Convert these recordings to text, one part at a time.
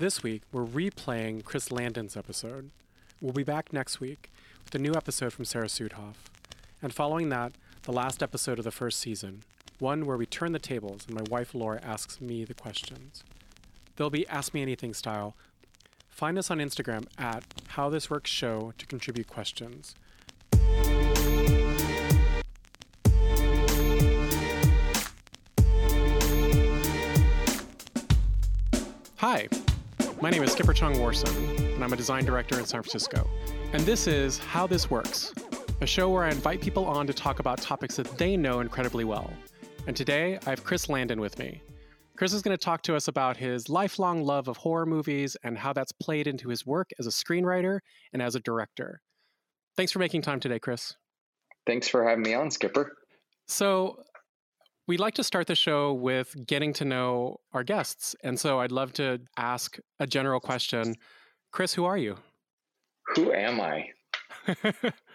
This week, we're replaying Chris Landon's episode. We'll be back next week with a new episode from Sarah Sudhoff. And following that, the last episode of the first season, one where we turn the tables and my wife Laura asks me the questions. They'll be Ask Me Anything style. Find us on Instagram at How This Works Show to contribute questions. My name is Skipper Chung Warson, and I'm a design director in San Francisco. And this is How This Works, a show where I invite people on to talk about topics that they know incredibly well. And today, I have Chris Landon with me. Chris is going to talk to us about his lifelong love of horror movies and how that's played into his work as a screenwriter and as a director. Thanks for making time today, Chris. Thanks for having me on, Skipper. So, we like to start the show with getting to know our guests. And so I'd love to ask a general question. Chris, who are you? Who am I?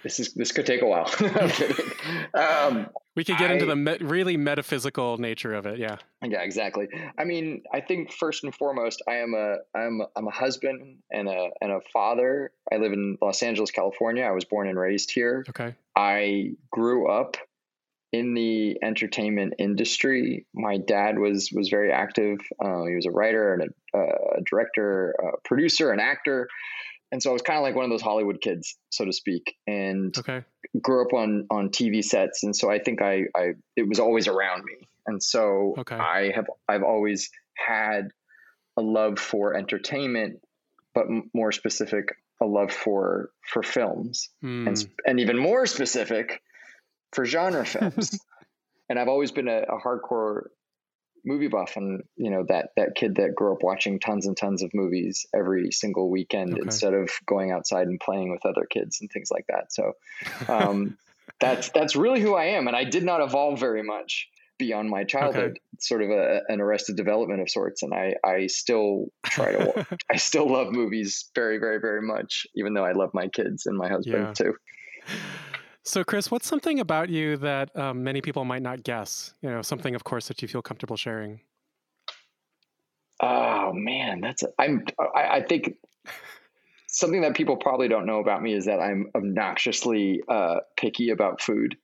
this is this could take a while. um, we could get I, into the me- really metaphysical nature of it. Yeah. Yeah, exactly. I mean, I think first and foremost, I am a I'm I'm a husband and a and a father. I live in Los Angeles, California. I was born and raised here. Okay. I grew up in the entertainment industry. My dad was was very active. Uh, he was a writer and a, a director, a producer, an actor, and so I was kind of like one of those Hollywood kids, so to speak, and okay. grew up on on TV sets. And so I think I, I it was always around me, and so okay. I have I've always had a love for entertainment, but more specific, a love for for films, mm. and and even more specific for genre films. and I've always been a, a, hardcore movie buff and you know that that kid that grew up watching tons and tons of movies every single weekend okay. instead of going outside and playing with other kids and things like that. So um, that's that's really who I am and I did not evolve very much beyond my childhood okay. sort of a, an arrested development of sorts and I I still try to I still love movies very very very much even though I love my kids and my husband yeah. too. So, Chris, what's something about you that um, many people might not guess? You know, something, of course, that you feel comfortable sharing. Oh man, that's a, I'm. I, I think something that people probably don't know about me is that I'm obnoxiously uh, picky about food.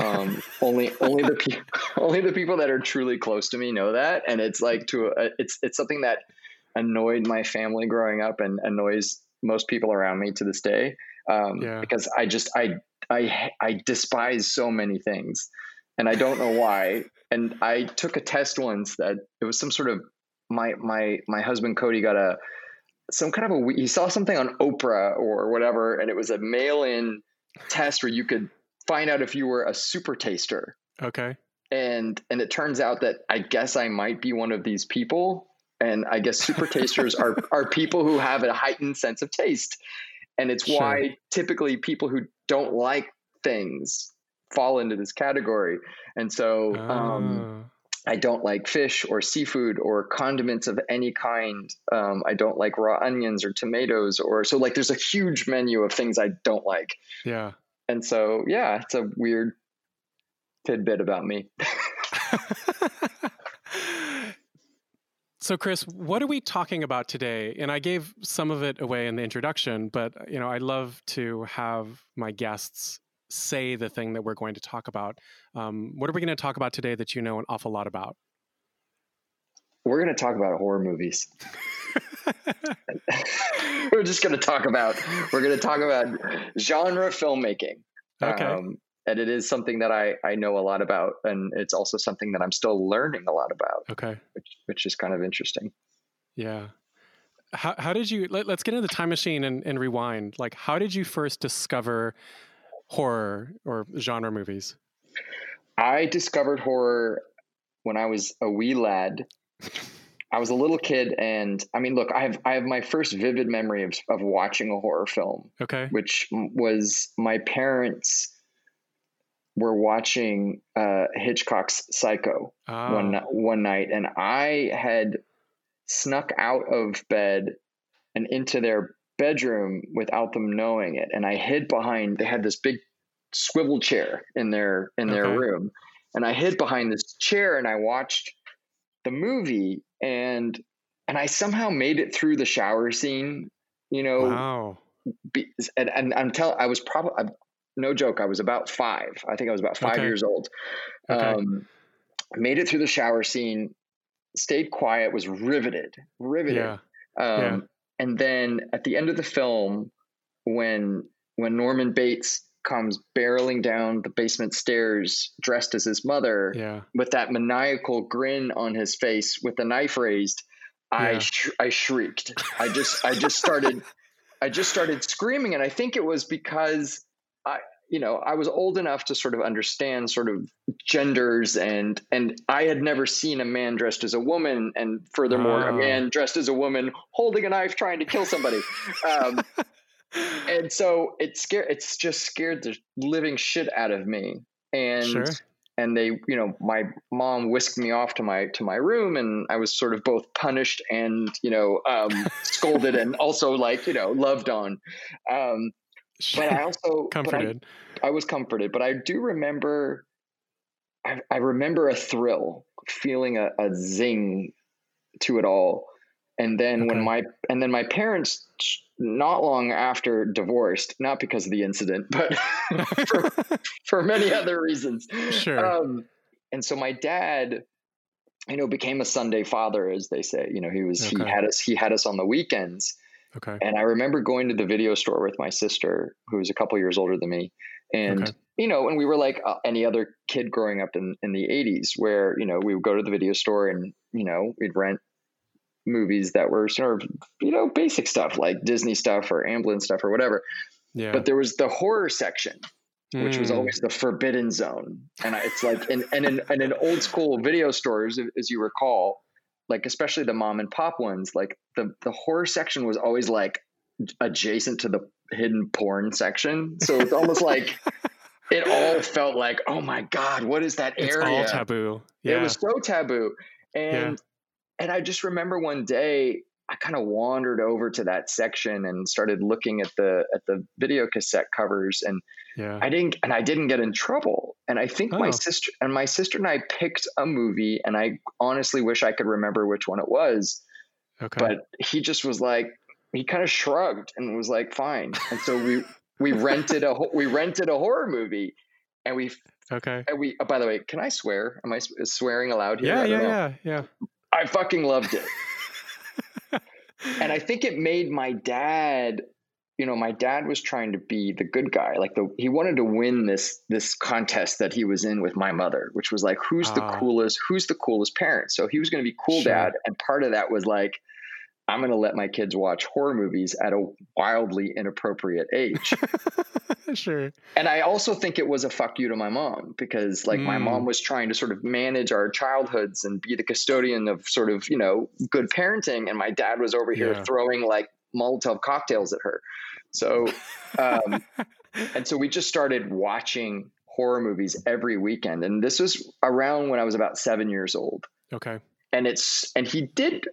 Um, only only the pe- only the people that are truly close to me know that, and it's like to a, it's it's something that annoyed my family growing up and annoys most people around me to this day. Um, yeah. Because I just I I I despise so many things, and I don't know why. and I took a test once that it was some sort of my my my husband Cody got a some kind of a he saw something on Oprah or whatever, and it was a mail-in test where you could find out if you were a super taster. Okay. And and it turns out that I guess I might be one of these people. And I guess super tasters are are people who have a heightened sense of taste. And it's sure. why typically people who don't like things fall into this category. And so um, ah. I don't like fish or seafood or condiments of any kind. Um, I don't like raw onions or tomatoes or so like there's a huge menu of things I don't like. Yeah. And so yeah, it's a weird tidbit about me. So, Chris, what are we talking about today? And I gave some of it away in the introduction, but you know, I love to have my guests say the thing that we're going to talk about. Um, what are we going to talk about today that you know an awful lot about? We're going to talk about horror movies. we're just going to talk about we're going to talk about genre filmmaking. Okay. Um, and it is something that I, I know a lot about and it's also something that i'm still learning a lot about okay. which, which is kind of interesting. Yeah. How, how did you let, us get into the time machine and, and rewind. Like how did you first discover horror or genre movies? I discovered horror when i was a wee lad. I was a little kid, and I mean, look, I have I have my first vivid memory of of watching a horror film. Okay, which was my parents were watching uh, Hitchcock's Psycho oh. one one night, and I had snuck out of bed and into their bedroom without them knowing it, and I hid behind. They had this big swivel chair in their in their okay. room, and I hid behind this chair and I watched the movie and and I somehow made it through the shower scene. You know, Wow. be, and, and I'm telling, I was probably no joke. I was about five. I think I was about five Okay. years old. Okay. Um, made it through the shower scene. Stayed quiet. Was riveted. Riveted. Yeah. Um, Yeah. And then at the end of the film, when when Norman Bates comes barreling down the basement stairs dressed as his mother Yeah. with that maniacal grin on his face with the knife raised, I sh- I shrieked. I just I just started I just started screaming, and I think it was because I you know I was old enough to sort of understand sort of genders and and I had never seen a man dressed as a woman, and furthermore a Oh. man dressed as a woman holding a knife trying to kill somebody. Um, and so it scared it's just scared the living shit out of me and Sure. and they you know my mom whisked me off to my to my room and i was sort of both punished and you know um scolded and also like you know loved on um but i also but I- I, was comforted but i do remember i, I remember a thrill feeling a, a zing to it all. And then when my and then my parents not long after divorced not because of the incident but for, for many other reasons. Sure. um, and so my dad, you know, became a Sunday father, as they say. You know, he was he had us he had us on the weekends, okay. and I remember going to the video store with my sister, who was a couple years older than me, and Okay. you know, and we were like uh, any other kid growing up in in the '80s, where you know we would go to the video store and you know we'd rent movies that were sort of you know basic stuff like Disney stuff or Amblin stuff or whatever. Yeah. But there was the horror section, which was Mm. always the forbidden zone. And it's like, and, and in, and in old school video stores, as you recall, like especially the mom and pop ones, like the, the horror section was always like adjacent to the hidden porn section. So it's almost like it all felt like, oh my God, what is that area? it's all taboo. Yeah. It was so taboo. And and I just remember one day I kind of wandered over to that section and started looking at the at the video cassette covers and yeah. I didn't and I didn't get in trouble. And I think my Oh. sister and my sister and I picked a movie and I honestly wish I could remember which one it was, okay. but he just was like he kind of shrugged and was like fine. And so we we rented a we rented a horror movie and we okay. and we oh, by the way, can I swear? Am I swearing aloud here? Yeah. Yeah. know. Yeah. Yeah. I fucking loved it. and I think it made my dad, you know, my dad was trying to be the good guy. Like the he wanted to win this this contest that he was in with my mother, which was like who's the Ah. coolest, who's the coolest parent. So he was going to be cool Sure. dad, and part of that was like I'm going to let my kids watch horror movies at a wildly inappropriate age. sure. and I also think it was a fuck you to my mom because like my Mm. mom was trying to sort of manage our childhoods and be the custodian of sort of, you know, good parenting. And my dad was over here Yeah. throwing like Molotov cocktails at her. So, um, and so we just started watching horror movies every weekend. And this was around when I was about seven years old. Okay. And it's, and he did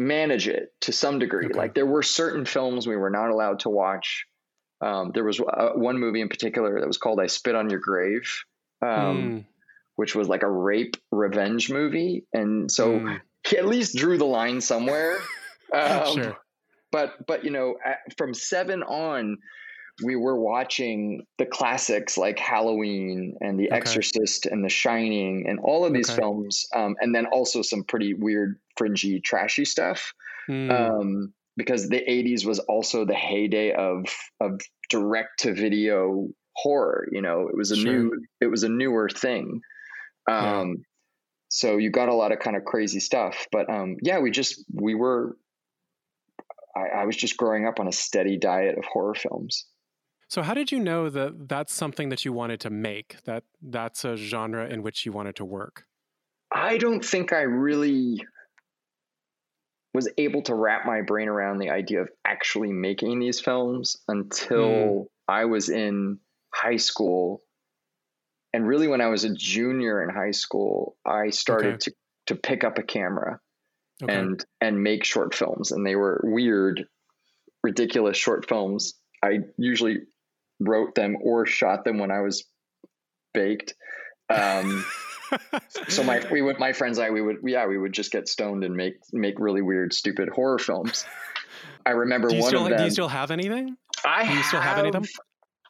manage it to some degree. Okay. Like there were certain films we were not allowed to watch. Um, there was uh, one movie in particular that was called "I Spit on Your Grave," um, Mm, which was like a rape revenge movie, and so mm, he at least drew the line somewhere. Um, sure. But but you know, from seven on, we were watching the classics like Halloween and The Okay. Exorcist and The Shining and all of these Okay. films, um, and then also some pretty weird, fringy, trashy stuff Mm, um, because the 80s was also the heyday of of direct to video horror you know it was a Sure. new it was a newer thing Yeah. um so you got a lot of kind of crazy stuff but um yeah we just we were I, I was just growing up on a steady diet of horror films So, how did you know that that's something that you wanted to make? That that's a genre in which you wanted to work? I don't think I really was able to wrap my brain around the idea of actually making these films until hmm. I was in high school. And really, when I was a junior in high school, I started Okay. to, to pick up a camera Okay. and and make short films. And they were weird, ridiculous short films. I usually wrote them or shot them when I was baked. Um, so my we would my friends and I we would yeah we would just get stoned and make make really weird stupid horror films. I remember one still, of them. Do you still have anything? I do you still have any of them?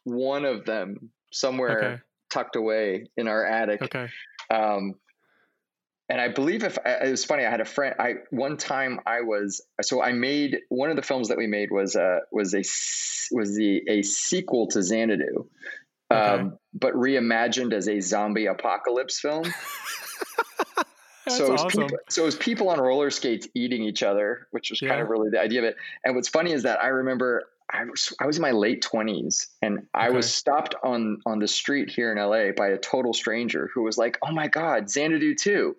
One of them somewhere Okay. tucked away in our attic. Okay. Um, and I believe if it was funny, I had a friend. I one time I was so I made one of the films that we made was uh was a was the a sequel to Xanadu, Okay. um, but reimagined as a zombie apocalypse film. That's so it was awesome. people, so it was people on roller skates eating each other, which was kind of really the idea of it. And what's funny is that I remember I was I was in my late twenties and I Okay. was stopped on on the street here in LA by a total stranger who was like, "Oh my God, Xanadu too,"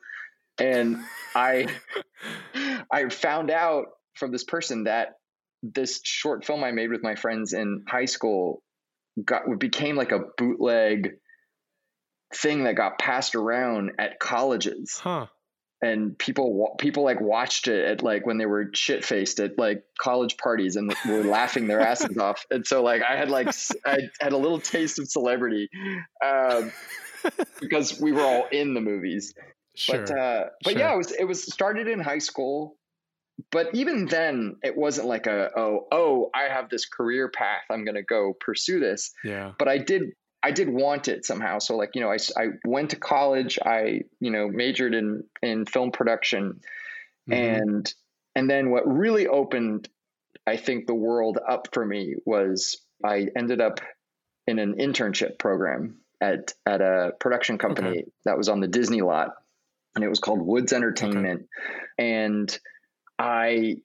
and I I found out from this person that this short film I made with my friends in high school got became like a bootleg thing that got passed around at colleges. Huh. and people people like watched it at like when they were shit faced at like college parties and were laughing their asses off. And so like i had like I had a little taste of celebrity um, because we were all in the movies Sure. but uh but Sure. yeah it was it was started in high school but even then it wasn't like a oh oh i have this career path i'm going to go pursue this yeah. but I did I did want it somehow. So like you know I, I went to college. I you know majored in in film production, Mhm. and and then what really opened I think the world up for me was I ended up in an internship program at at a production company that was on the Disney lot, and it was called Woods Entertainment, and I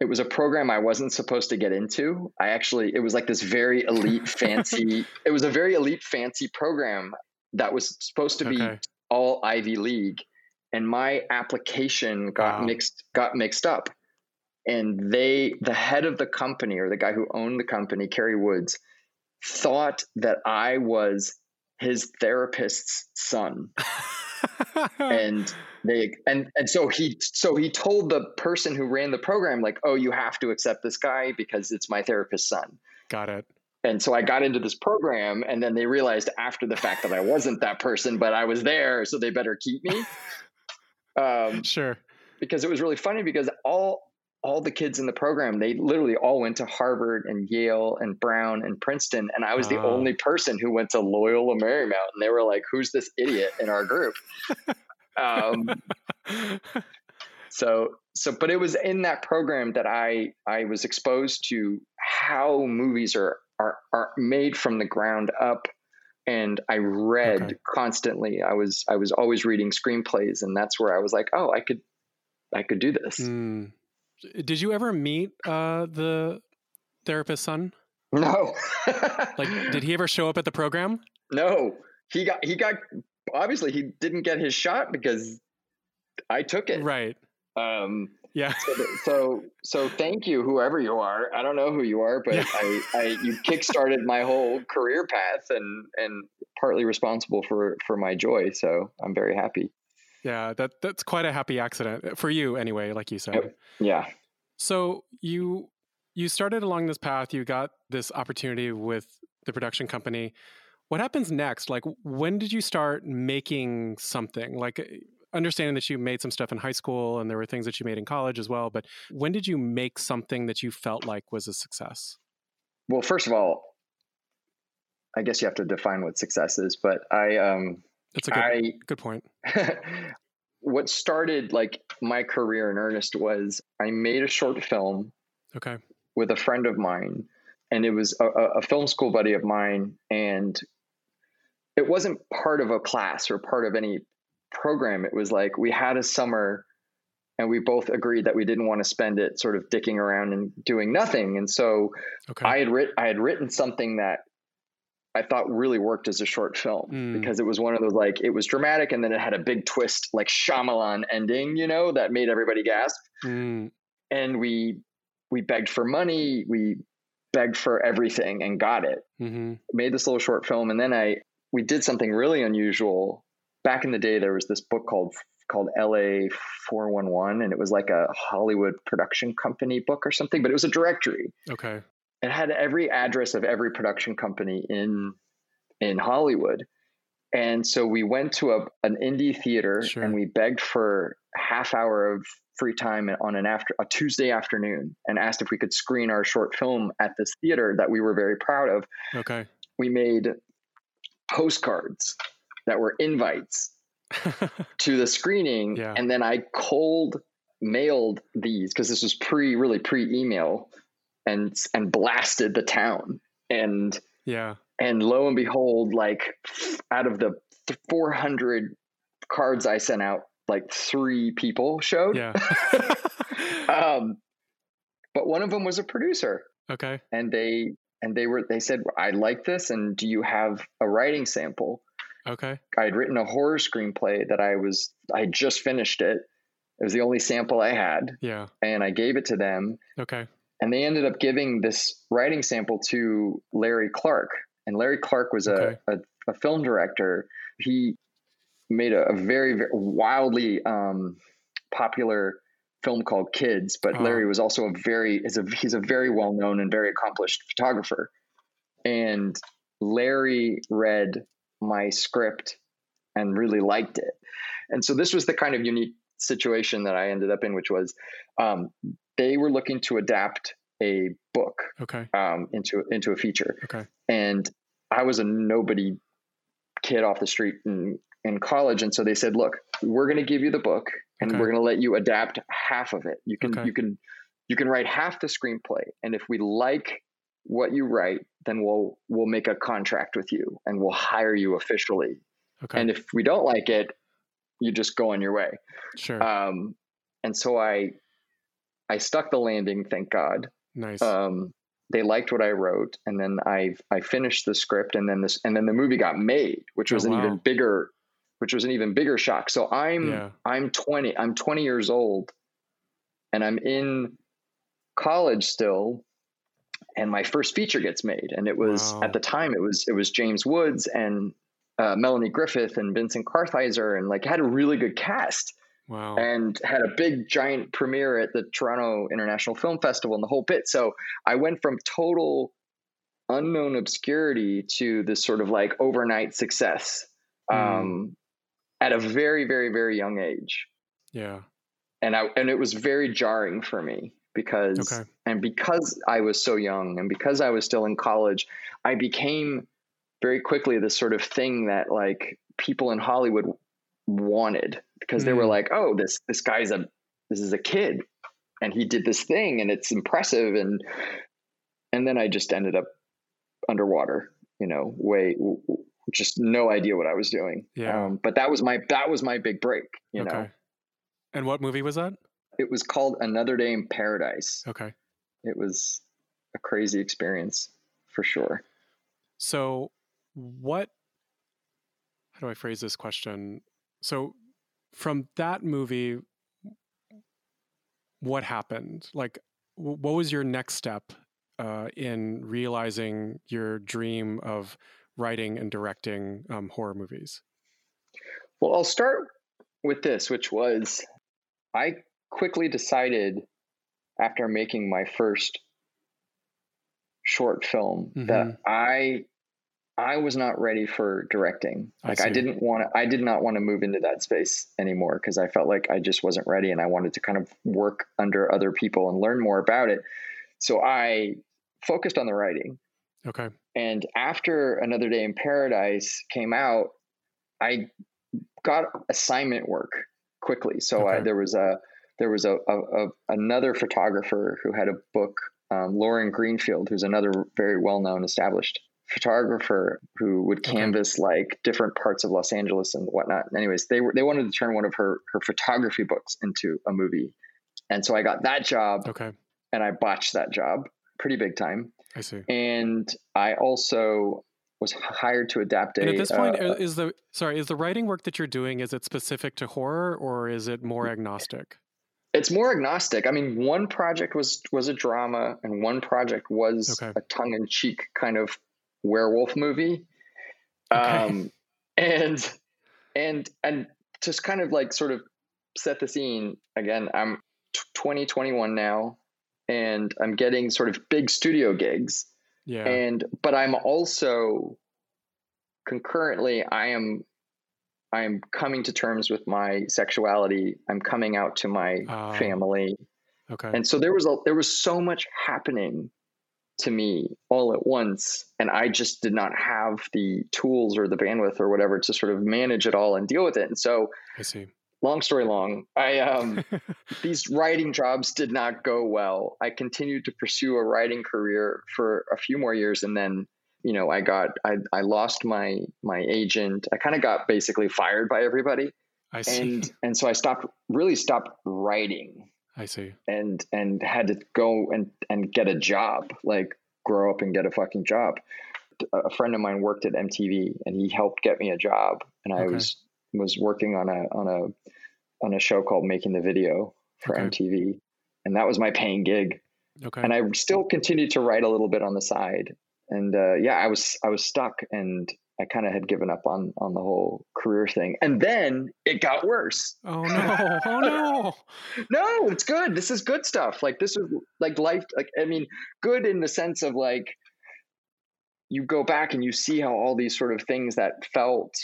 it was a program I wasn't supposed to get into. I actually, it was like this very elite, fancy, it was a very elite, fancy program that was supposed to be Okay. all Ivy League. And my application got Wow. mixed, got mixed up. And they, the head of the company or the guy who owned the company, Cary Woods, thought that I was his therapist's son and they and and so he so he told the person who ran the program like oh you have to accept this guy because it's my therapist's son Got it. and so i got into this program and then they realized after the fact that i wasn't that person but i was there so they better keep me um, Sure. because it was really funny because all all the kids in the program they literally all went to harvard and yale and brown and princeton and i was the Oh. only person who went to loyola marymount and they were like who's this idiot in our group um, so so but it was in that program that i i was exposed to how movies are are are made from the ground up and i read Okay. constantly i was i was always reading screenplays and that's where i was like oh i could i could do this Mm. Did you ever meet uh, the therapist's son? no Like, did he ever show up at the program? no he got he got obviously he didn't get his shot because i took it Right. um Yeah. so, so so thank you whoever you are i don't know who you are but Yeah. I, I you kickstarted my whole career path and and partly responsible for for my joy so i'm very happy Yeah. That that's quite a happy accident for you, anyway. Like you said. Yeah So you you started along this path. You got this opportunity with the production company. What happens next? Like, when did you start making something? Like, uh, understanding that you made some stuff in high school and there were things that you made in college as well. But when did you make something that you felt like was a success? well first of all i guess you have to define what success is but i um That's a good i good point. what started like my career in earnest was i made a short film Okay. with a friend of mine, and it was a, a film school buddy of mine, and it wasn't part of a class or part of any program. It was like we had a summer, and we both agreed that we didn't want to spend it sort of dicking around and doing nothing. And so Okay. I had writ I had written something that I thought really worked as a short film Mm. because it was one of those like it was dramatic and then it had a big twist like Shyamalan ending, you know, that made everybody gasp. Mm, and we we begged for money we begged for everything and got it. Hmm made this little short film and then i we did something really unusual. Back in the day there was this book called called la 411 and it was like a hollywood production company book or something but it was a directory. Okay. It had every address of every production company in in hollywood And so we went to a an indie theater Sure. and we begged for half hour of free time on an after a Tuesday afternoon and asked if we could screen our short film at this theater that we were very proud of. Okay. We made postcards that were invites to the screening Yeah. and then I cold mailed these because this was pre really pre email and and blasted the town and yeah. and lo and behold like out of the 400 cards I sent out like three people showed Yeah. um but one of them was a producer okay. and they and they were they said I like this and do you have a writing sample Okay. I had written a horror screenplay that I was I had just finished it. It was the only sample I had, Yeah. and I gave it to them. Okay. And they ended up giving this writing sample to Larry Clark. And Larry Clark was a, Okay. a, a film director. He made a, a very, very wildly um, popular film called Kids. But Oh. Larry was also a very is a he's a very well known and very accomplished photographer. And Larry read my script and really liked it. And so this was the kind of unique situation that I ended up in, which was um, they were looking to adapt a book Okay. um, into into a feature, Okay. and I was a nobody kid off the street in in college, and so they said, "Look, we're going to give you the book, and Okay. we're going to let you adapt half of it. You can you can you can write half the screenplay, and if we like what you write, then we'll we'll make a contract with you, and we'll hire you officially. Okay. And if we don't like it, you just go on your way." sure. Um, and so I, I stuck the landing, thank God. nice. Um, they liked what I wrote, and then I I finished the script, and then this and then the movie got made, which Oh, was an wow. even bigger, which was an even bigger shock. So I'm Yeah. I'm 20, I'm 20 years old, and I'm in college still, and my first feature gets made, and it was Wow. at the time it was it was James Woods and uh, Melanie Griffith and Vincent Kartheiser, and like had a really good cast wow. and had a big giant premiere at the Toronto International Film Festival and the whole bit. So I went from total unknown obscurity to this sort of like overnight success um, at a very, very, very young age. yeah. And I and it was very jarring for me because Okay. and because I was so young and because I was still in college, I became very quickly this sort of thing that like people in Hollywood wanted because they were Mm. like, oh, this this guy's a this is a kid and he did this thing and it's impressive and and then I just ended up underwater, you know, way just no idea what I was doing. Yeah. Um, but that was my that was my big break, you okay. know. And what movie was that? It was called Another Day in Paradise. Okay. It was a crazy experience for sure. So, what? How do I phrase this question? So, from that movie, what happened? Like, what was your next step uh, in realizing your dream of writing and directing um, horror movies? Well, I'll start with this, which was I quickly decided after making my first short film that I I was not ready for directing. Like I, see. didn't want to I did not want to move into that space anymore because I felt like I just wasn't ready and I wanted to kind of work under other people and learn more about it. So I focused on the writing. Okay. And after Another Day in Paradise came out, I got assignment work quickly. So I, there was a there was a, a, a another photographer who had a book, um, Lauren Greenfield, who's another very well known established photographer who would Okay. canvas like different parts of Los Angeles and whatnot. Anyways, they were they wanted to turn one of her her photography books into a movie, and so I got that job, Okay. and I botched that job pretty big time. I see. And I also was hired to adapt a. And at this point, uh, is the sorry is the writing work that you're doing is it specific to horror or is it more agnostic? it's more agnostic. I mean, one project was was a drama, and one project was Okay. a tongue in cheek kind of werewolf movie. Okay. Um, and and and just kind of like sort of set the scene again. I'm 2021 20, now, and I'm getting sort of big studio gigs. Yeah. and but i'm also concurrently, I am I am coming to terms with my sexuality. I'm coming out to my Oh. family. Okay. And so there was a there was so much happening to me all at once and I just did not have the tools or the bandwidth or whatever to sort of manage it all and deal with it. And so I see. long story long, I um these writing jobs did not go well. I continued to pursue a writing career for a few more years and then you know, I got I I lost my my agent. I kind of got basically fired by everybody. I see. And and so I stopped really stopped writing I see. and and had to go and and get a job, like grow up and get a fucking job. A friend of mine worked at MTV and he helped get me a job and I Okay. was was working on a on a on a show called Making the Video for Okay. MTV and that was my paying gig Okay. and I still continued to write a little bit on the side and uh, yeah I was I was stuck and I kind of had given up on on the whole career thing and then it got worse oh no. Oh no. no, it's good. This is good stuff. Like this is like life. Like I mean, good in the sense of like you go back and you see how all these sort of things that felt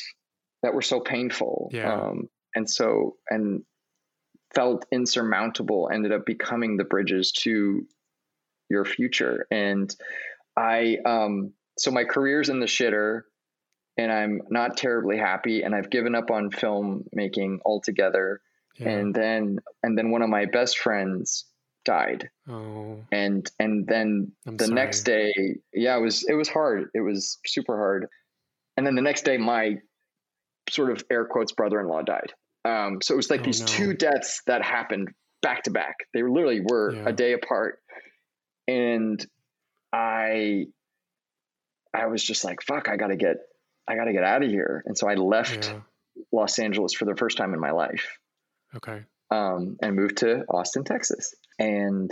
that were so painful, Yeah. um, and so and felt insurmountable ended up becoming the bridges to your future. And I, um, so my career's in the shitter and I'm not terribly happy and I've given up on filmmaking altogether Yeah. and then and then one of my best friends died oh, and and then I'm the sorry. next day yeah it was it was hard it was super hard and then the next day my sort of air quotes brother-in-law died um so it was like Oh, these no. two deaths that happened back to back they literally were Yeah. a day apart and i i was just like fuck i gotta get i gotta get out of here and so i left Yeah. los angeles for the first time in my life Okay. um, and moved to Austin, Texas. And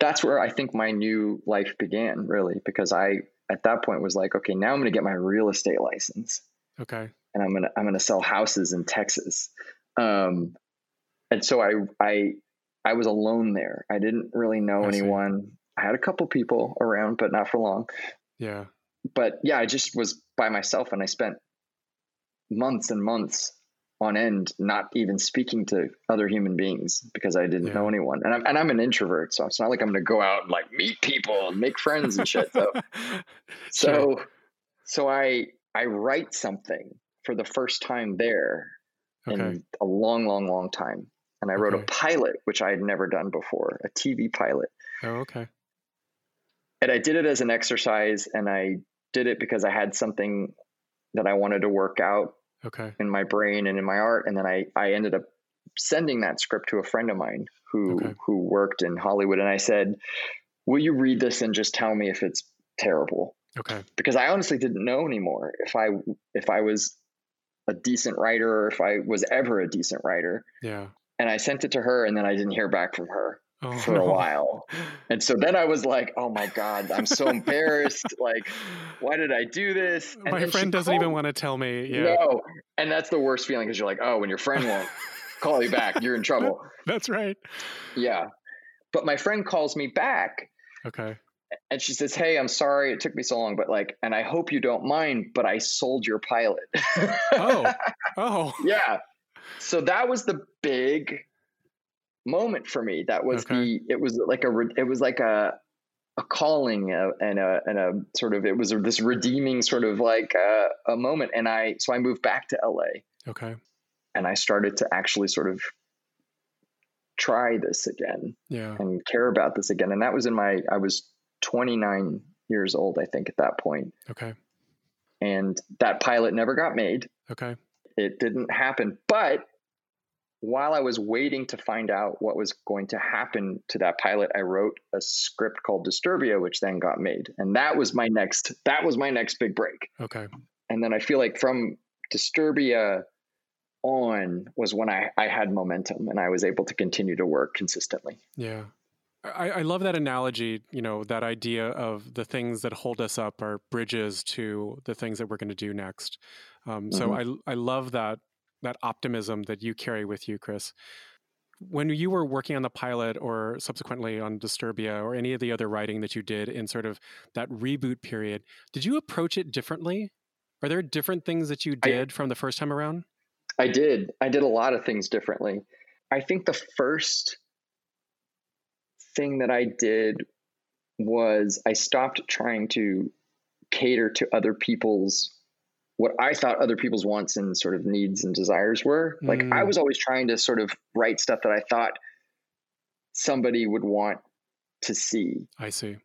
that's where I think my new life began, really, because I at that point was like, okay, now I'm going to get my real estate license, Okay. and I'm gonna I'm gonna sell houses in Texas. Um, and so I I I was alone there. I didn't really know I see. anyone. I had a couple people around, but not for long. Yeah. But yeah, I just was by myself, and I spent months and months on end not even speaking to other human beings because I didn't Yeah. know anyone. And I'm and I'm an introvert, so it's not like I'm going to go out and like meet people and make friends and shit. So so so I I write something for the first time there okay. in a long, long, long time. And I wrote Okay. a pilot, which I had never done before, a TV pilot. Oh, okay. And I did it as an exercise and I did it because I had something that I wanted to work out Okay. in my brain and in my art. And then I, I ended up sending that script to a friend of mine who Okay. who worked in Hollywood. And I said, Will you read this and just tell me if it's terrible? Okay. Because I honestly didn't know anymore if I if I was a decent writer or if I was ever a decent writer. Yeah. And I sent it to her and then I didn't hear back from her Oh, for no. a while. And so then I was like, oh my God, I'm so embarrassed. Like, why did I do this? And My friend doesn't even want to tell me. Yeah. No. And that's the worst feeling because you're like, oh, when your friend won't call you back, you're in trouble. That's right. Yeah. But my friend calls me back Okay. and she says, Hey, I'm sorry it took me so long, but like, and I hope you don't mind, but I sold your pilot. Oh. Oh. yeah. So that was the big moment for me. That was Okay. the, it was like a, it was like a, a calling uh, and a, and a sort of, it was this redeeming sort of like uh, a moment. And I, so I moved back to LA Okay. and I started to actually sort of try this again Yeah. and care about this again. And that was in my, I was 29 years old, I think, at that point. Okay. And that pilot never got made. Okay. It didn't happen. But while I was waiting to find out what was going to happen to that pilot, I wrote a script called Disturbia, which then got made. And that was my next, that was my next big break. Okay. And then I feel like from Disturbia on was when I, I had momentum and I was able to continue to work consistently. Yeah. I, I love that analogy, you know, that idea of the things that hold us up are bridges to the things that we're going to do next. Um, So I, I love that that optimism that you carry with you, Chris. When you were working on the pilot or subsequently on Disturbia or any of the other writing that you did in sort of that reboot period, did you approach it differently? Are there different things that you did I, from the first time around? I did. I did a lot of things differently. I think the first thing that I did was I stopped trying to cater to other people's what I thought other people's wants and sort of needs and desires were. Like mm. I was always trying to sort of write stuff that I thought somebody would want to see. I see.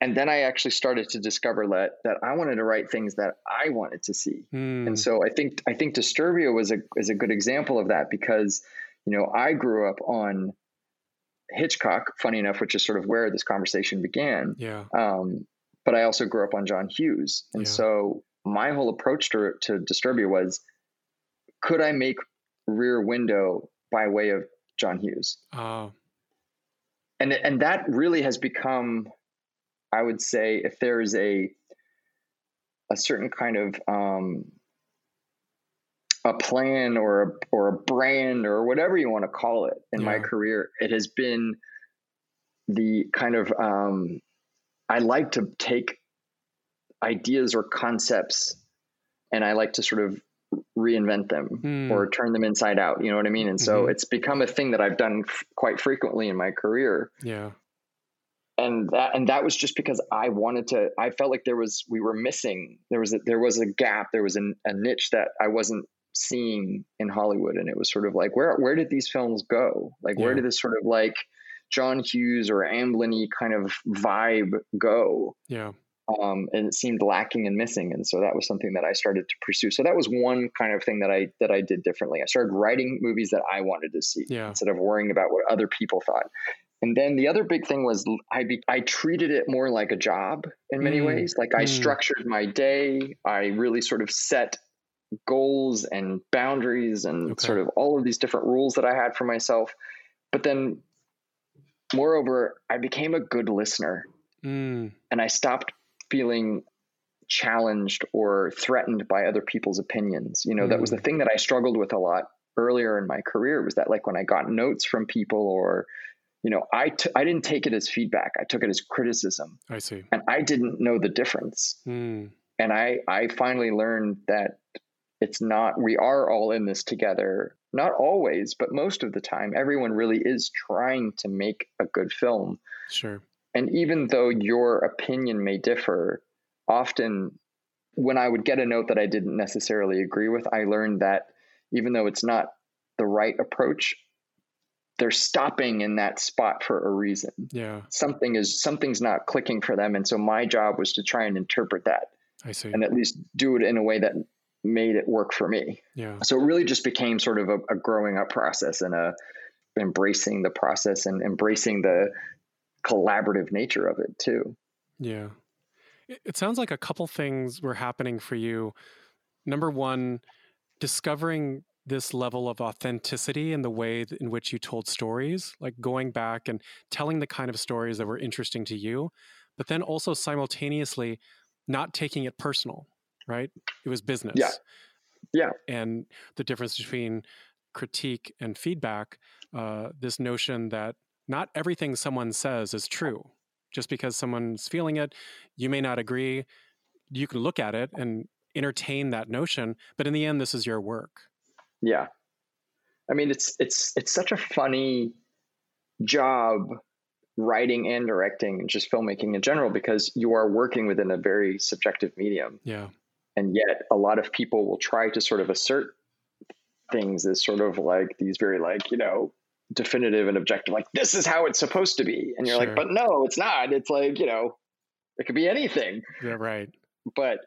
And then I actually started to discover that that I wanted to write things that I wanted to see. Mm. And so I think I think Disturbia was a is a good example of that because you know I grew up on Hitchcock, funny enough, which is sort of where this conversation began. Yeah. Um, but I also grew up on John Hughes, and yeah. so my whole approach to to Disturbia was, could I make Rear Window by way of John Hughes? Oh. And and that really has become, I would say, if there is a a certain kind of um, a plan or a, or a brand or whatever you want to call it in yeah. my career, it has been the kind of um, I like to take ideas or concepts and I like to sort of reinvent them mm. or turn them inside out. You know what I mean? And so mm-hmm. it's become a thing that I've done f- quite frequently in my career. Yeah. And that and that was just because I wanted to. I felt like there was we were missing. There was a, there was a gap. There was an, a niche that I wasn't seeing in Hollywood, and it was sort of like where where did these films go? Like yeah. where did this sort of like John Hughes or Amblin kind of vibe go? Yeah. Um, and it seemed lacking and missing, and so that was something that I started to pursue. So that was one kind of thing that I that I did differently. I started writing movies that I wanted to see yeah. instead of worrying about what other people thought. And then the other big thing was I be, I treated it more like a job in many mm. ways. Like I mm. structured my day. I really sort of set goals and boundaries and okay. sort of all of these different rules that I had for myself. But then, moreover, I became a good listener mm. and I stopped feeling challenged or threatened by other people's opinions. You know, mm. that was the mm. thing that I struggled with a lot earlier in my career was that like when I got notes from people or you know, I t- I didn't take it as feedback. I took it as criticism. I see. And I didn't know the difference. Mm. And I I finally learned that it's not we are all in this together not always but most of the time everyone really is trying to make a good film sure and even though your opinion may differ often when i would get a note that i didn't necessarily agree with i learned that even though it's not the right approach they're stopping in that spot for a reason yeah something is something's not clicking for them and so my job was to try and interpret that I see. And at least do it in a way that made it work for me. Yeah. So it really just became sort of a, a growing up process and a embracing the process and embracing the collaborative nature of it too. Yeah. It sounds like a couple things were happening for you. Number one, discovering this level of authenticity in the way in which you told stories, like going back and telling the kind of stories that were interesting to you, but then also simultaneously not taking it personal right? It was business. Yeah. Yeah. And the difference between critique and feedback, uh, this notion that not everything someone says is true. Just because someone's feeling it, you may not agree. You can look at it and entertain that notion, but in the end, this is your work. Yeah. I mean, it's it's it's such a funny job writing and directing and just filmmaking in general because you are working within a very subjective medium. Yeah and yet a lot of people will try to sort of assert things as sort of like these very like you know definitive and objective like this is how it's supposed to be. And you're sure. like but no it's not. It's like you know it could be anything. Yeah right. But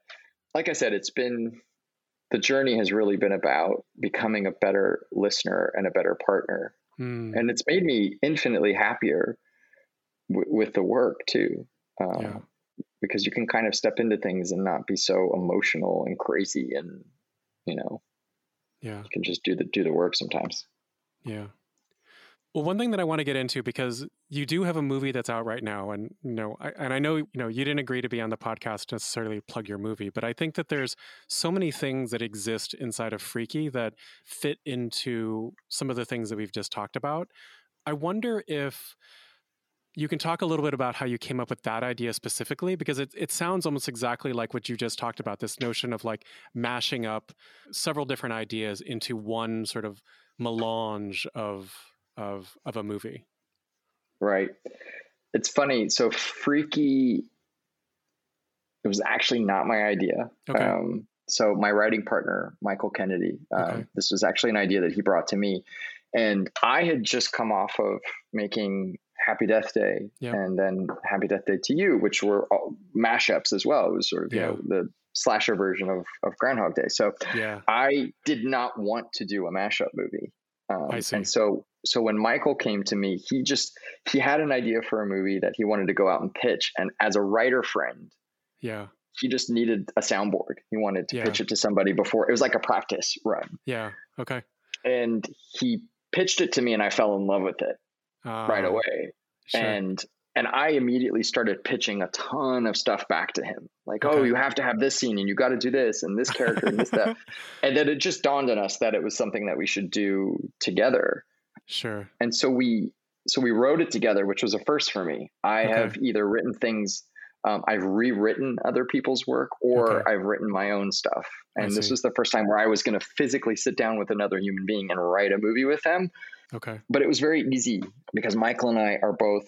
like i said it's been the journey has really been about becoming a better listener and a better partner. Mm. and it's made me infinitely happier w- with the work too um, yeah. because you can kind of step into things and not be so emotional and crazy and you know yeah. you can just do the do the work sometimes. Yeah well one thing that i want to get into because you do have a movie that's out right now and you know I, and i know you know you didn't agree to be on the podcast necessarily plug your movie but i think that there's so many things that exist inside of freaky that fit into some of the things that we've just talked about. I wonder if you can talk a little bit about how you came up with that idea specifically because it, it sounds almost exactly like what you just talked about this notion of like mashing up several different ideas into one sort of melange of of of a movie right it's funny so freaky it was actually not my idea okay. Um, so my writing partner michael kennedy um, okay. this was actually an idea that he brought to me and i had just come off of making Happy Death Day yep. and then Happy Death Day to You, which were mashups as well. It was sort of, yeah. you know, the slasher version of, of Groundhog Day. So yeah. I did not want to do a mashup movie. Um, I see. And so, so when Michael came to me, he just, he had an idea for a movie that he wanted to go out and pitch. And as a writer friend, yeah, he just needed a soundboard. He wanted to yeah. pitch it to somebody before it was like a practice run. Yeah. Okay. And he pitched it to me and I fell in love with it uh, right away. Sure. And and I immediately started pitching a ton of stuff back to him. Like, oh, okay. oh, you have to have this scene and you got to do this and this character and this that. And then it just dawned on us that it was something that we should do together. Sure. And so we so we wrote it together, which was a first for me. I okay. have either written things um, I've rewritten other people's work or okay. I've written my own stuff. And this was the first time where I was going to physically sit down with another human being and write a movie with them. Okay. But it was very easy because Michael and I are both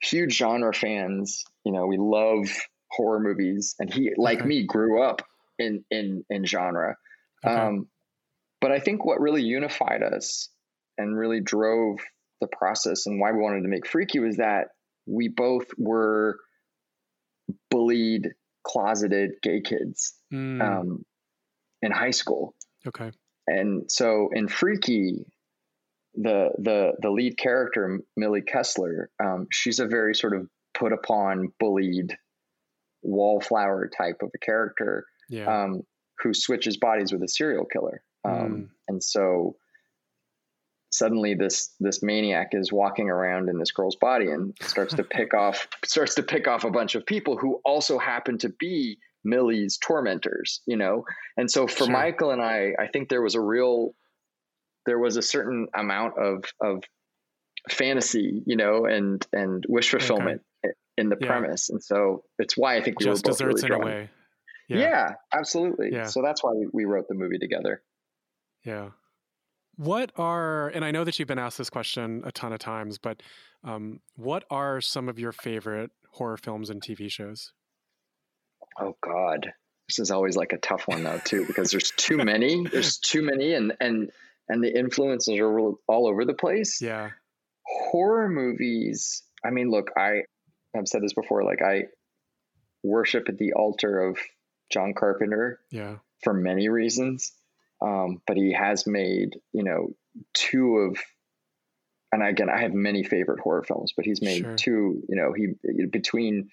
huge genre fans. You know, we love horror movies, and he, like okay. me, grew up in in in genre. Okay. Um, but I think what really unified us and really drove the process and why we wanted to make Freaky was that we both were bullied, closeted gay kids mm. um, in high school. Okay. And so in Freaky, the the the lead character Millie Kessler, um, she's a very sort of put upon, bullied, wallflower type of a character yeah. um, who switches bodies with a serial killer, um, mm. and so suddenly this this maniac is walking around in this girl's body and starts to pick off starts to pick off a bunch of people who also happen to be Millie's tormentors, you know. And so for sure. Michael and I, I think there was a real there was a certain amount of of fantasy, you know, and and wish fulfillment okay. in the yeah. premise, and so it's why I think we just were both desserts really in a way. Yeah. yeah, absolutely. Yeah. So that's why we, we wrote the movie together. Yeah. What are, and I know that you've been asked this question a ton of times, but um, what are some of your favorite horror films and TV shows? Oh God, this is always like a tough one though too, because there's too many. There's too many, and and and the influences are all over the place. Yeah. Horror movies. I mean, look, I have said this before. Like, I worship at the altar of John Carpenter. Yeah. For many reasons, um, but he has made you know two of, and again, I have many favorite horror films, but he's made sure. two. You know, he between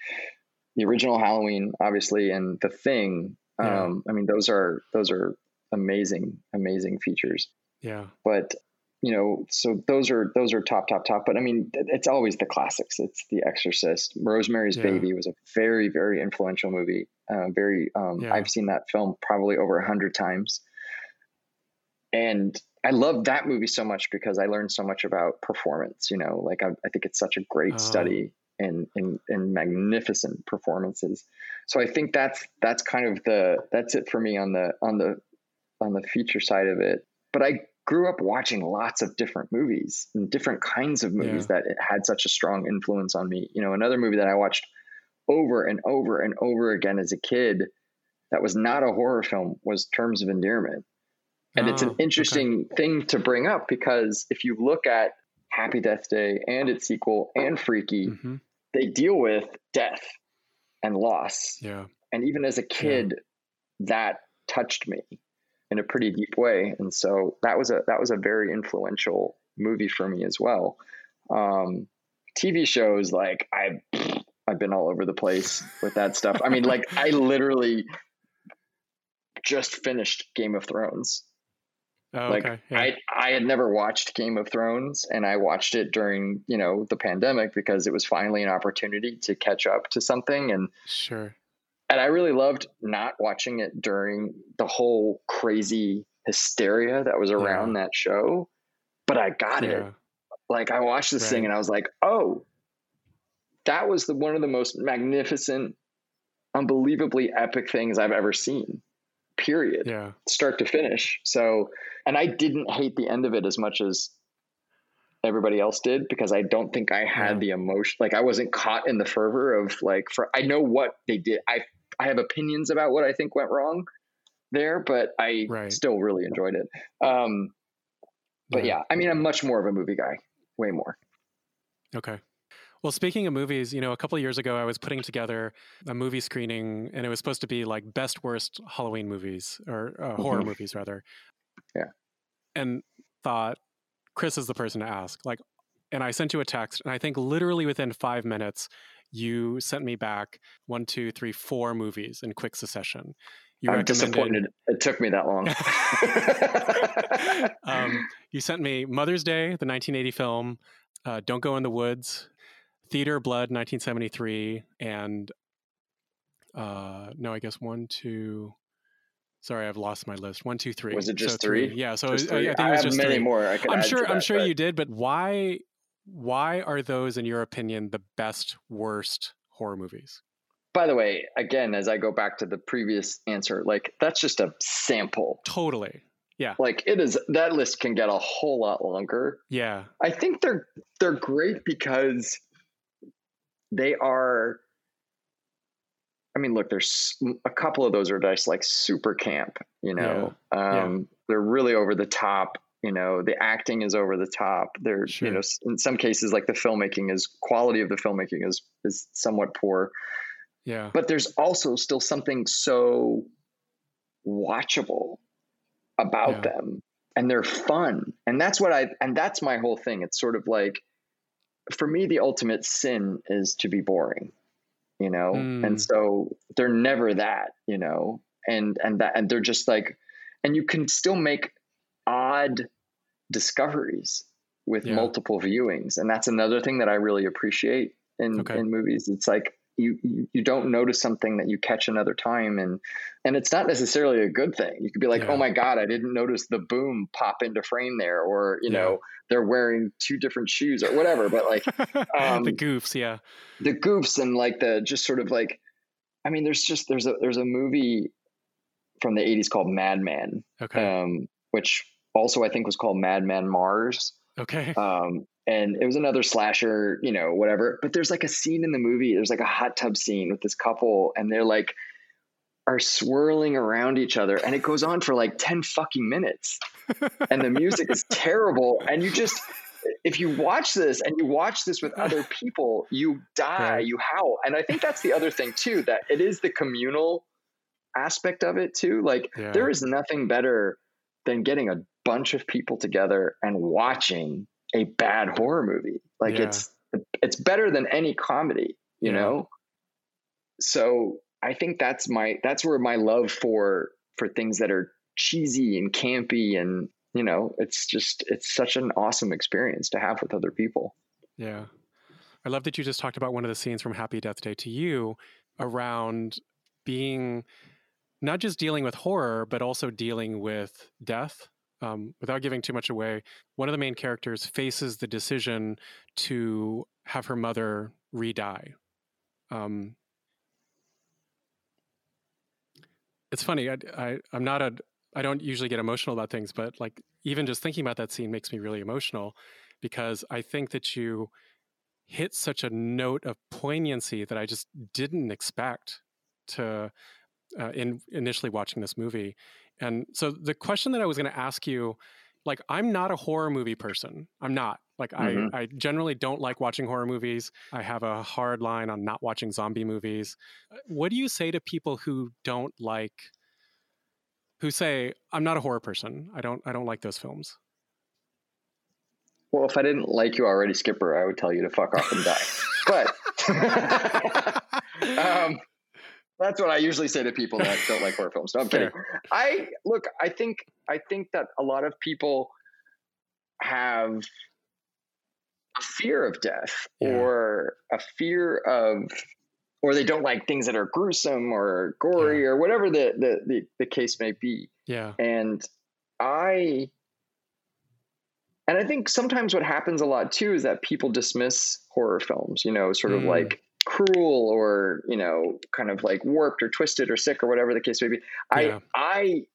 the original Halloween, obviously, and The Thing. Yeah. Um, I mean, those are those are amazing, amazing features. Yeah. But you know, so those are those are top, top, top. But I mean, it's always the classics. It's The Exorcist. Rosemary's yeah. Baby was a very, very influential movie. Uh, very, um, yeah. I've seen that film probably over a hundred times, and I love that movie so much because I learned so much about performance. You know, like I, I think it's such a great oh. study in, in in magnificent performances. So I think that's that's kind of the that's it for me on the on the on the feature side of it but I grew up watching lots of different movies and different kinds of movies yeah. that had such a strong influence on me. You know, another movie that I watched over and over and over again as a kid that was not a horror film was Terms of Endearment. And oh, it's an oh, interesting okay. thing to bring up because if you look at Happy Death Day and its sequel and Freaky, mm-hmm. they deal with death and loss. Yeah. And even as a kid, yeah. that touched me in a pretty deep way. And so that was a that was a very influential movie for me as well. Um, TV shows like I I've been all over the place with that stuff. I mean, like I literally just finished Game of Thrones. Oh, like okay. yeah. I I had never watched Game of Thrones and I watched it during, you know, the pandemic because it was finally an opportunity to catch up to something and Sure and I really loved not watching it during the whole crazy hysteria that was around yeah. that show. But I got yeah. it. Like I watched this right. thing and I was like, oh, that was the one of the most magnificent, unbelievably epic things I've ever seen. Period. Yeah. Start to finish. So, and I didn't hate the end of it as much as everybody else did because I don't think I had Yeah. the emotion. Like I wasn't caught in the fervor of like for I know what they did. I I have opinions about what I think went wrong there, but I Right. still really enjoyed it. Um, but yeah, I mean, I'm much more of a movie guy, way more. Okay. Well, speaking of movies, you know, a couple of years ago, I was putting together a movie screening, and it was supposed to be like best worst Halloween movies or uh, horror Mhm. movies, rather. Yeah. And thought Chris is the person to ask. Like, and I sent you a text, and I think literally within five minutes, you sent me back one, two, three, four movies in quick succession. You I'm disappointed it took me that long. um, you sent me Mother's Day, the 1980 film, uh, Don't Go in the Woods, Theater Blood, 1973, and uh, no, I guess one, two. Sorry, I've lost my list. One, two, three. Was it just so three? Yeah, so Just it was- three. I think it was just many three. more. I I'm sure. to I'm sure but you did, but why? Why are those, in your opinion, the best, worst horror movies? By the way, again, as I go back to the previous answer, like that's just a sample. Totally. Yeah. Like it is that list can get a whole lot longer. Yeah. I think they're they're great because they are. I mean, look, there's a couple of those are just like super camp. You know, Yeah. um, they're really over the top. You know, the acting is over the top. They're Sure. you know, in some cases, like the filmmaking is quality of the filmmaking is is somewhat poor. Yeah. But there's also still something so watchable about Yeah. them and they're fun and that's what i and that's my whole thing it's sort of like for me the ultimate sin is to be boring you know Mm. and so they're never that you know and and that and they're just like and you can still make odd discoveries with Yeah. multiple viewings and that's another thing that i really appreciate in Okay. in movies it's like you, you you don't notice something that you catch another time and and it's not necessarily a good thing you could be like Yeah. oh my god i didn't notice the boom pop into frame there or you Yeah. know they're wearing two different shoes or whatever but like um, the goofs. Yeah. the goofs and like the just sort of like i mean there's just there's a there's a movie from the 80s called madman Okay. um which also i think was called madman Marz okay. um, and it was another slasher, you know, whatever. But there's like a scene in the movie. There's like a hot tub scene with this couple, and they're like are swirling around each other, and it goes on for like ten fucking minutes, and the music is terrible. And you just, if you watch this and you watch this with other people, you die, Right. you howl. And I think that's the other thing too that it is the communal aspect of it too. Like Yeah. there is nothing better than getting a bunch of people together and watching a bad horror movie. Like Yeah. it's it's better than any comedy, you Yeah. know? So I think that's my that's where my love for for things that are cheesy and campy and you know, it's just it's such an awesome experience to have with other people. Yeah. I love that you just talked about one of the scenes from Happy Death Day to You around being not just dealing with horror, but also dealing with death. Um, without giving too much away, one of the main characters faces the decision to have her mother re-die. Um, it's funny. I, I, I'm not a. I don't usually get emotional about things, but like even just thinking about that scene makes me really emotional because I think that you hit such a note of poignancy that I just didn't expect to uh, in initially watching this movie. And so the question that I was going to ask you, like, I'm not a horror movie person. I'm not. Like, Mhm. I, I generally don't like watching horror movies. I have a hard line on not watching zombie movies. Uh, What do you say to people who don't like, who say, I'm not a horror person. I don't, I don't like those films. Well, if I didn't like you already, Skipper, I would tell you to fuck off and die. But um, that's what I usually say to people that don't like horror films. No, I'm kidding. I look. I think. I think that a lot of people have a fear of death, Yeah. or a fear of, or they don't like things that are gruesome or gory or whatever the the the, the case may be. Yeah. And I and I think sometimes what happens a lot too is that people dismiss horror films, you know, sort of mm. like cruel or, you know, kind of like warped or twisted or sick or whatever the case may be. Yeah. I, I,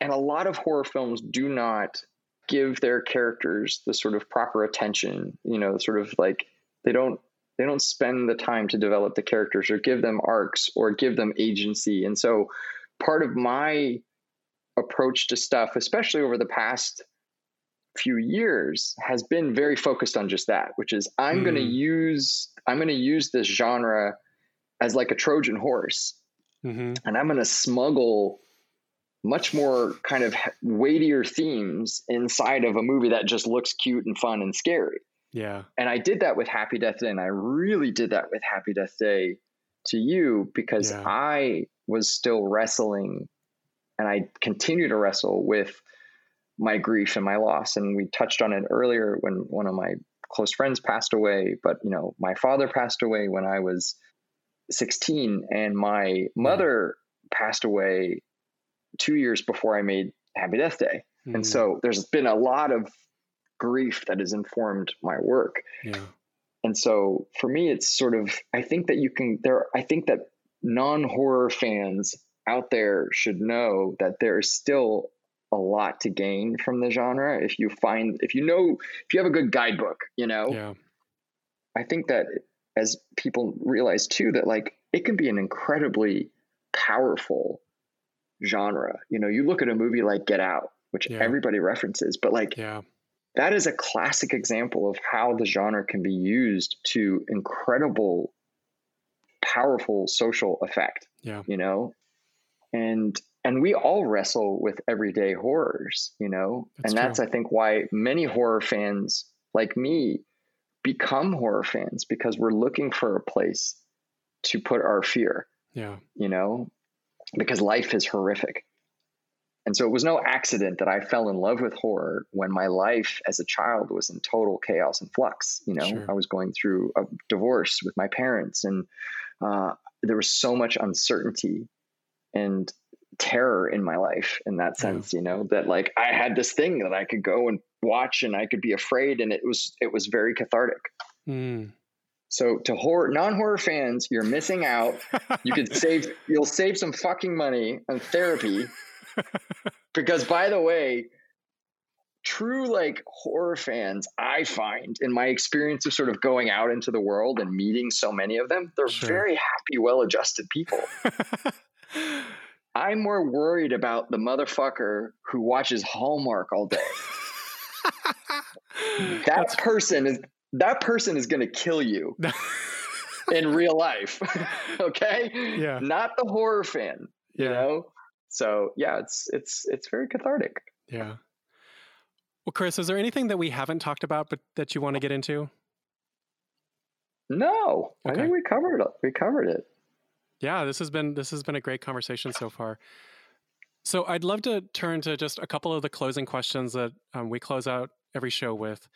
and a lot of horror films do not give their characters the sort of proper attention, you know, sort of like they don't, they don't spend the time to develop the characters or give them arcs or give them agency. And so part of my approach to stuff, especially over the past few years has been very focused on just that, which is I'm mm. going to use I'm going to use this genre as like a Trojan horse, mm-hmm. and I'm going to smuggle much more kind of weightier themes inside of a movie that just looks cute and fun and scary. Yeah. And I did that with Happy Death Day, and I really did that with Happy Death Day to you because yeah. I was still wrestling and I continue to wrestle with my grief and my loss. And we touched on it earlier when one of my close friends passed away. But, you know, my father passed away when I was 16, and my mother passed away two years before I made Happy Death Day. Mm. And so there's been a lot of grief that has informed my work. Yeah. And so for me, it's sort of, I think that you can, there, I think that non horror fans out there should know that there is still a lot to gain from the genre. If you find if you know if you have a good guidebook you know yeah. I think that as people realize too that like it can be an incredibly powerful genre. You know you look at a movie like get out which yeah. everybody references but like yeah. that is a classic example of how the genre can be used to incredible powerful social effect yeah. you know? And and we all wrestle with everyday horrors, you know? That's and that's, true. I think, why many horror fans like me become horror fans because we're looking for a place to put our fear. Yeah. You know, because life is horrific. And so it was no accident that I fell in love with horror when my life as a child was in total chaos and flux. You know, sure. I was going through a divorce with my parents and uh, there was so much uncertainty. And terror in my life in that sense you know that like i had this thing that i could go and watch and i could be afraid and it was it was very cathartic. Mm. so to horror non-horror fans you're missing out. You could save you'll save some fucking money on therapy. Because by the way true like horror fans i find in my experience of sort of going out into the world and meeting so many of them they're sure. very happy well adjusted people I'm more worried about the motherfucker who watches Hallmark all day. that person is that person is going to kill you in real life. okay? Yeah. Not the horror fan, yeah. you know? So, yeah, it's it's it's very cathartic. Yeah. Well, Chris, is there anything that we haven't talked about but that you want to get into? No. Okay. I think we covered it. We covered it. Yeah, this has been this has been a great conversation so far. So I'd love to turn to just a couple of the closing questions that um, we close out every show with.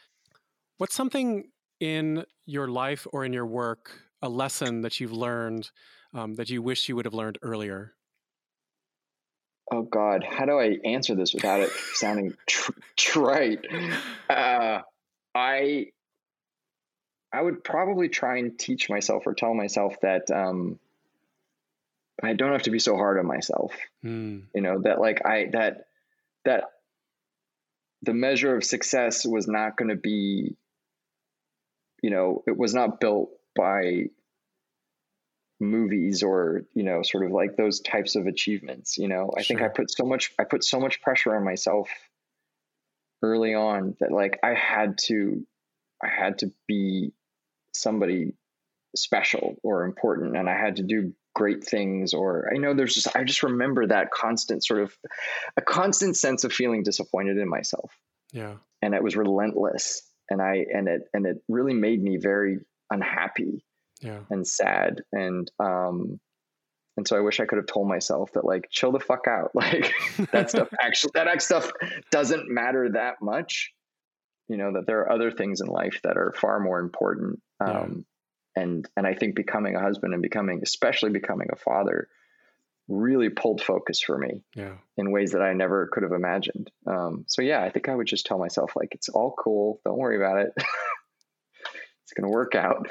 What's something in your life or in your work, a lesson that you've learned um, that you wish you would have learned earlier? Oh God, how do I answer this without it sounding tr- trite? Uh, I I would probably try and teach myself or tell myself that um, I don't have to be so hard on myself. Mm. You know, that like I that that the measure of success was not going to be you know, it was not built by movies or, you know, sort of like those types of achievements, you know. I sure. think I put so much I put so much pressure on myself early on that like I had to I had to be somebody special or important and I had to do great things or I know there's just I just remember that constant sort of a constant sense of feeling disappointed in myself. Yeah. And it was relentless and I and it and it really made me very unhappy yeah. and sad and um and so I wish I could have told myself that like chill the fuck out like that stuff actually that stuff doesn't matter that much you know that there are other things in life that are far more important um, and and I think becoming a husband and becoming especially becoming a father really pulled focus for me Yeah. in ways that I never could have imagined. Um, so yeah, I think I would just tell myself like it's all cool. Don't worry about it. it's gonna work out.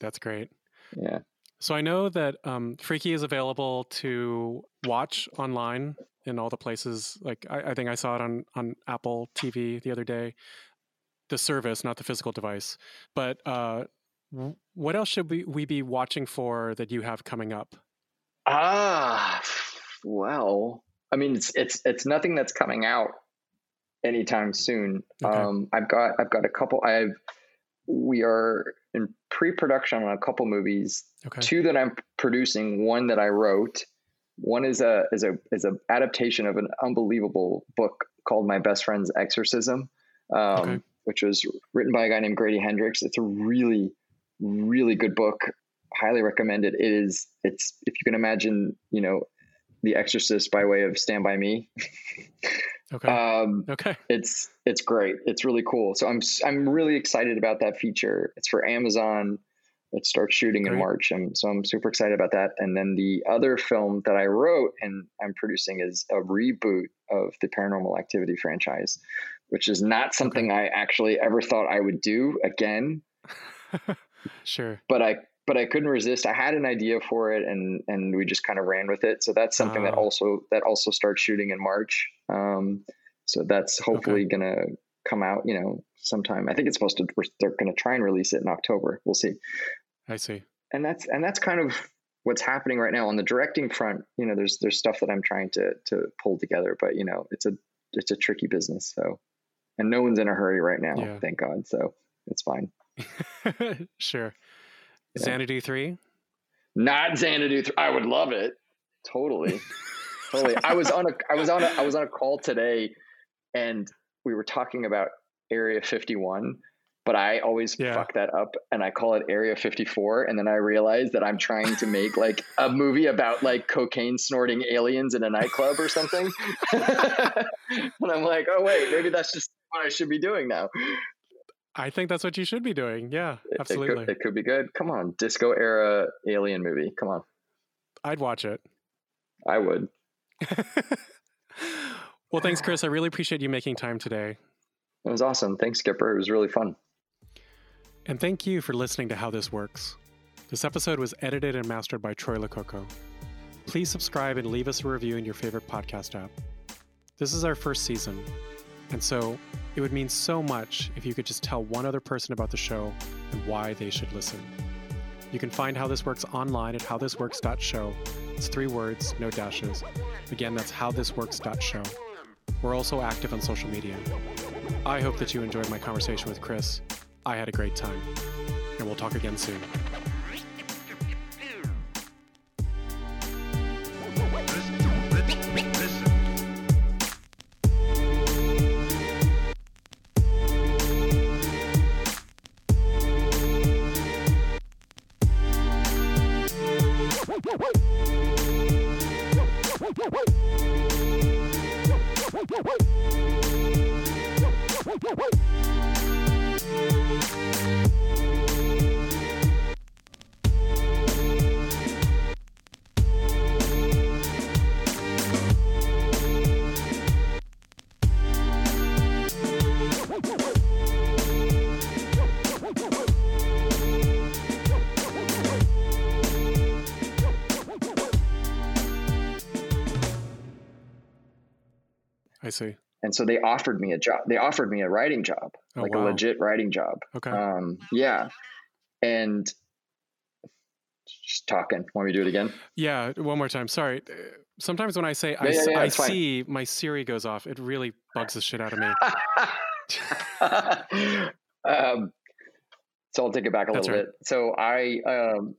That's great. yeah. So I know that um, Freaky is available to watch online in all the places. Like I, I think I saw it on on Apple TV the other day. The service, not the physical device. But uh, what else should we, we be watching for that you have coming up? Ah, well, I mean, it's it's it's nothing that's coming out anytime soon. Okay. Um, I've got I've got a couple. I've we are in pre-production on a couple movies. Okay. Two that I'm producing. One that I wrote. One is a is a is a adaptation of an unbelievable book called My Best Friend's Exorcism, um, Okay. which was written by a guy named Grady Hendrix. It's a really really good book. Highly recommend it. It is. It's if you can imagine, you know, The Exorcist by way of Stand by Me. Okay. Um, okay. it's it's great. It's really cool. So I'm I'm really excited about that feature. It's for Amazon. It starts shooting in March, and so I'm super excited about that. And then the other film that I wrote and I'm producing is a reboot of the Paranormal Activity franchise, which is not something I actually ever thought I would do again. sure. But I but I couldn't resist. I had an idea for it, and and we just kind of ran with it. So that's something that Ah. also that also starts shooting in March. Um, so that's hopefully gonna come out. You know, sometime. I think it's supposed to. They're gonna try and release it in October. We'll see. I see. And that's and that's kind of what's happening right now on the directing front. You know, there's there's stuff that I'm trying to to pull together, but you know, it's a it's a tricky business. So, and no one's in a hurry right now. Yeah. Thank God. So it's fine. sure. Yeah. Xanadu 3? Not Xanadu. 3. I would love it. Totally. totally. I was on a I was on a I was on a call today and we were talking about Area 51, but I always Yeah. fuck that up and I call it Area 54 and then I realize that I'm trying to make like a movie about like cocaine snorting aliens in a nightclub or something. and I'm like, "Oh wait, maybe that's just what I should be doing now." I think that's what you should be doing. Yeah, It- It, absolutely. could, it could be good. Come on, disco era alien movie. Come on. I'd watch it. I would. well, thanks, Chris. I really appreciate you making time today. It was awesome. Thanks, Skipper. It was really fun. And thank you for listening to How This Works. This episode was edited and mastered by Troy Lococo. Please subscribe and leave us a review in your favorite podcast app. This is our first season, and so it would mean so much if you could just tell one other person about the show and why they should listen. You can find How This Works online at howthisworks.show. It's three words, no dashes. Again, that's howthisworks.show. We're also active on social media. I hope that you enjoyed my conversation with Chris. I had a great time. And we'll talk again soon. And so they offered me a job. They offered me a writing job, Oh, like wow. a legit writing job. Okay. Um, yeah. And just talking. Want me to do it again? yeah, one more time. Sorry. Sometimes when I say I, Yeah, yeah, I fine. see, my Siri goes off. It really bugs the shit out of me. um, so I'll take it back a That's little right. bit. So I, um,